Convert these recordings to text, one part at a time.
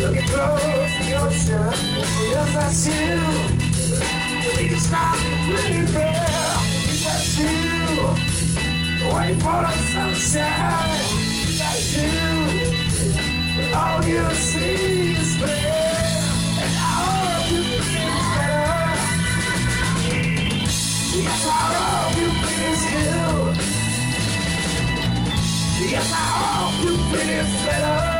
you. Looking close to your shirt. Yes, that's you. We stop pretty there. That's you. Wait for the sunshine. You. All you see is fear. And all you feel better. Yes, I all you feel is. Yes, I all you feel better.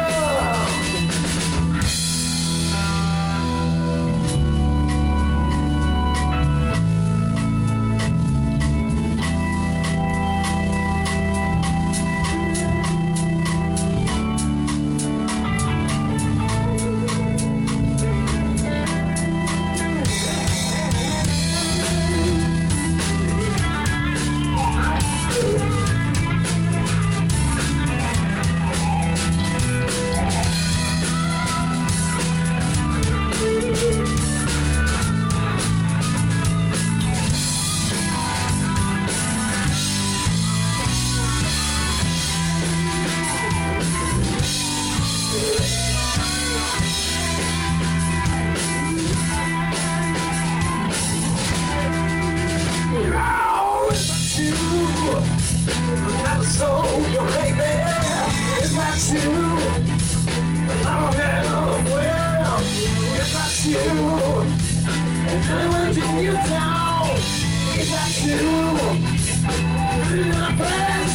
It's not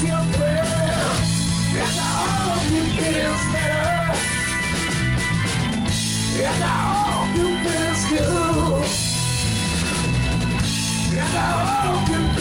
you. Prayer. Yes, I hope you feel better.